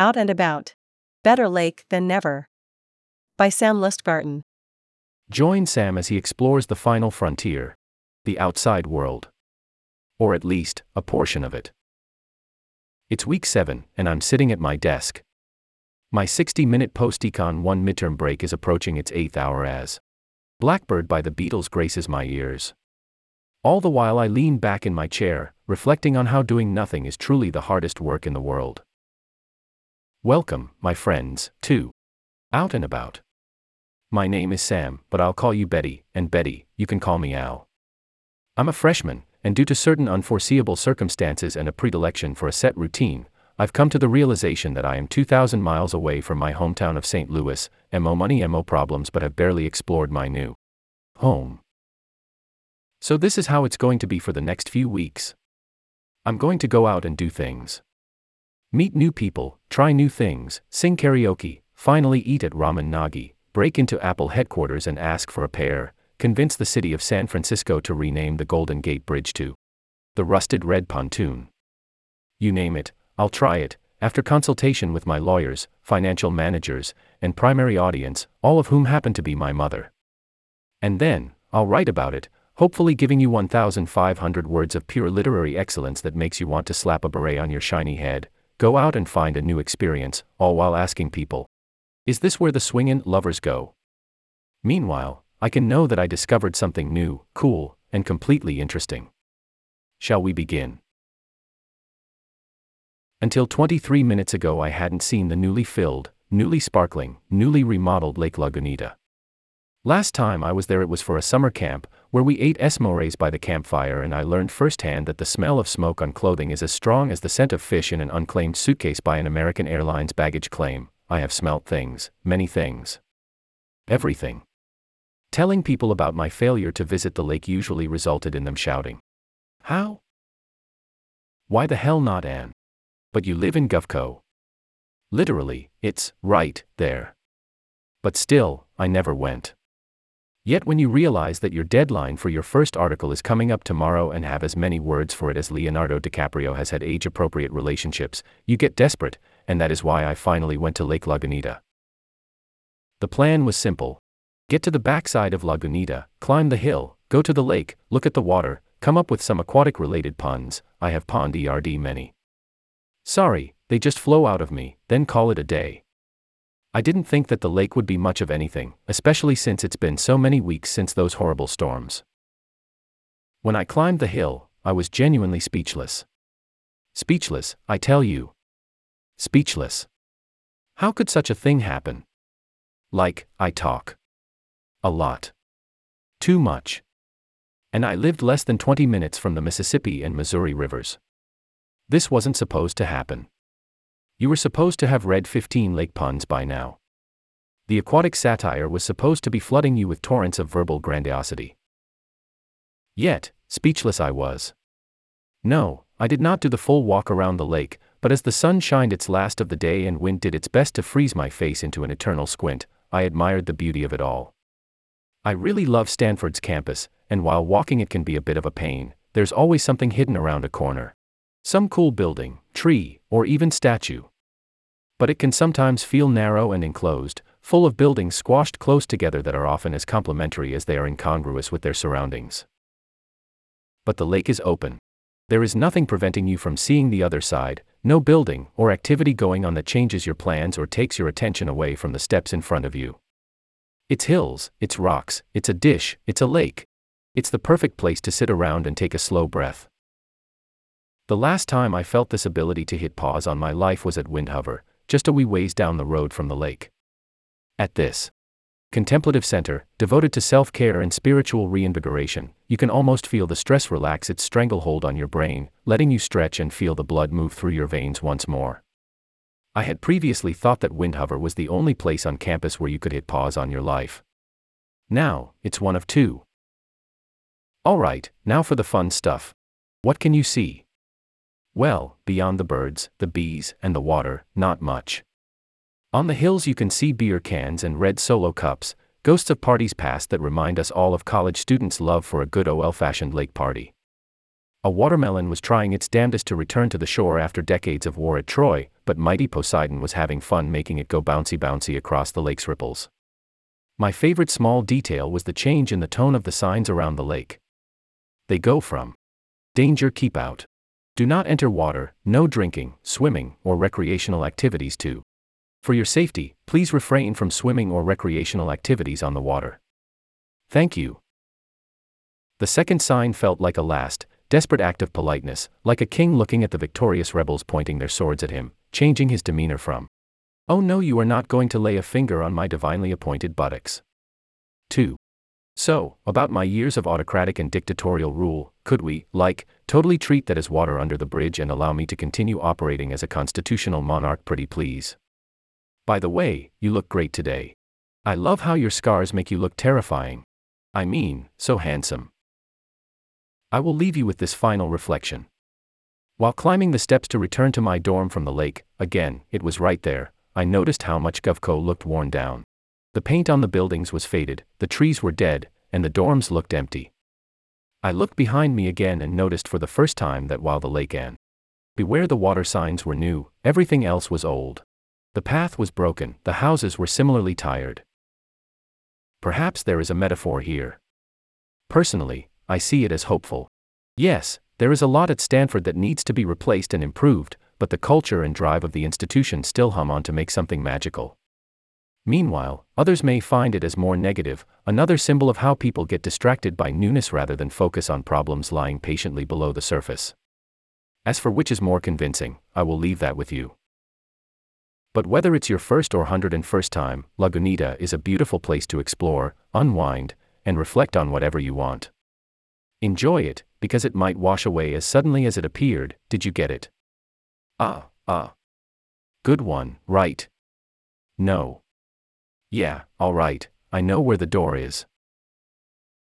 Out and About. Better Lake Than Never. By Sam Lustgarten. Join Sam as he explores the final frontier the outside world. Or at least, a portion of it. It's week 7, and I'm sitting at my desk. My 60 minute post econ 1 midterm break is approaching its eighth hour as Blackbird by the Beatles graces my ears. All the while I lean back in my chair, reflecting on how doing nothing is truly the hardest work in the world. Welcome, my friends, to Out and About. My name is Sam, but I'll call you Betty, and Betty, you can call me Al. I'm a freshman, and due to certain unforeseeable circumstances and a predilection for a set routine, I've come to the realization that I am 2,000 miles away from my hometown of St. Louis, MO money, MO problems, but have barely explored my new home. So, this is how it's going to be for the next few weeks. I'm going to go out and do things. Meet new people, try new things, sing karaoke, finally eat at Ramen Nagi, break into Apple headquarters and ask for a pair, convince the city of San Francisco to rename the Golden Gate Bridge to the Rusted Red Pontoon. You name it, I'll try it, after consultation with my lawyers, financial managers, and primary audience, all of whom happen to be my mother. And then, I'll write about it, hopefully giving you 1,500 words of pure literary excellence that makes you want to slap a beret on your shiny head, go out and find a new experience, all while asking people, Is this where the swingin' lovers go? Meanwhile, I can know that I discovered something new, cool, and completely interesting. Shall we begin? Until 23 minutes ago, I hadn't seen the newly filled, newly sparkling, newly remodeled Lake Lagunita. Last time I was there, it was for a summer camp, where we ate esmores by the campfire, and I learned firsthand that the smell of smoke on clothing is as strong as the scent of fish in an unclaimed suitcase by an American Airlines baggage claim. I have smelt things, many things. Everything. Telling people about my failure to visit the lake usually resulted in them shouting, How? Why the hell not, Anne? But you live in Govco. Literally, it's right there. But still, I never went. Yet when you realize that your deadline for your first article is coming up tomorrow and have as many words for it as Leonardo DiCaprio has had age appropriate relationships, you get desperate, and that is why I finally went to Lake Lagunita. The plan was simple Get to the backside of Lagunita, climb the hill, go to the lake, look at the water, come up with some aquatic related puns. I have pond ERD many. Sorry, they just flow out of me, then call it a day. I didn't think that the lake would be much of anything, especially since it's been so many weeks since those horrible storms. When I climbed the hill, I was genuinely speechless. Speechless, I tell you. Speechless. How could such a thing happen? Like, I talk. A lot. Too much. And I lived less than 20 minutes from the Mississippi and Missouri rivers. This wasn't supposed to happen. You were supposed to have read 15 lake puns by now. The aquatic satire was supposed to be flooding you with torrents of verbal grandiosity. Yet, speechless I was. No, I did not do the full walk around the lake, but as the sun shined its last of the day and wind did its best to freeze my face into an eternal squint, I admired the beauty of it all. I really love Stanford's campus, and while walking it can be a bit of a pain, there's always something hidden around a corner. Some cool building, tree, or even statue. But it can sometimes feel narrow and enclosed, full of buildings squashed close together that are often as complementary as they are incongruous with their surroundings. But the lake is open. There is nothing preventing you from seeing the other side, no building or activity going on that changes your plans or takes your attention away from the steps in front of you. It's hills, it's rocks, it's a dish, it's a lake. It's the perfect place to sit around and take a slow breath. The last time I felt this ability to hit pause on my life was at Windhover, just a wee ways down the road from the lake. At this contemplative center, devoted to self care and spiritual reinvigoration, you can almost feel the stress relax its stranglehold on your brain, letting you stretch and feel the blood move through your veins once more. I had previously thought that Windhover was the only place on campus where you could hit pause on your life. Now, it's one of two. Alright, now for the fun stuff. What can you see? Well, beyond the birds, the bees, and the water, not much. On the hills, you can see beer cans and red solo cups, ghosts of parties past that remind us all of college students' love for a good old fashioned lake party. A watermelon was trying its damnedest to return to the shore after decades of war at Troy, but mighty Poseidon was having fun making it go bouncy bouncy across the lake's ripples. My favorite small detail was the change in the tone of the signs around the lake. They go from Danger keep out. Do not enter water, no drinking, swimming, or recreational activities too. For your safety, please refrain from swimming or recreational activities on the water. Thank you. The second sign felt like a last, desperate act of politeness, like a king looking at the victorious rebels pointing their swords at him, changing his demeanor from, Oh no, you are not going to lay a finger on my divinely appointed buttocks. 2. So, about my years of autocratic and dictatorial rule, could we, like, totally treat that as water under the bridge and allow me to continue operating as a constitutional monarch, pretty please? By the way, you look great today. I love how your scars make you look terrifying. I mean, so handsome. I will leave you with this final reflection. While climbing the steps to return to my dorm from the lake, again, it was right there, I noticed how much Govco looked worn down. The paint on the buildings was faded, the trees were dead, and the dorms looked empty. I looked behind me again and noticed for the first time that while the lake and beware the water signs were new, everything else was old. The path was broken, the houses were similarly tired. Perhaps there is a metaphor here. Personally, I see it as hopeful. Yes, there is a lot at Stanford that needs to be replaced and improved, but the culture and drive of the institution still hum on to make something magical. Meanwhile, others may find it as more negative, another symbol of how people get distracted by newness rather than focus on problems lying patiently below the surface. As for which is more convincing, I will leave that with you. But whether it's your first or 101st time, Lagunita is a beautiful place to explore, unwind, and reflect on whatever you want. Enjoy it, because it might wash away as suddenly as it appeared, did you get it? Ah, ah. Good one, right. No. Yeah, alright, I know where the door is.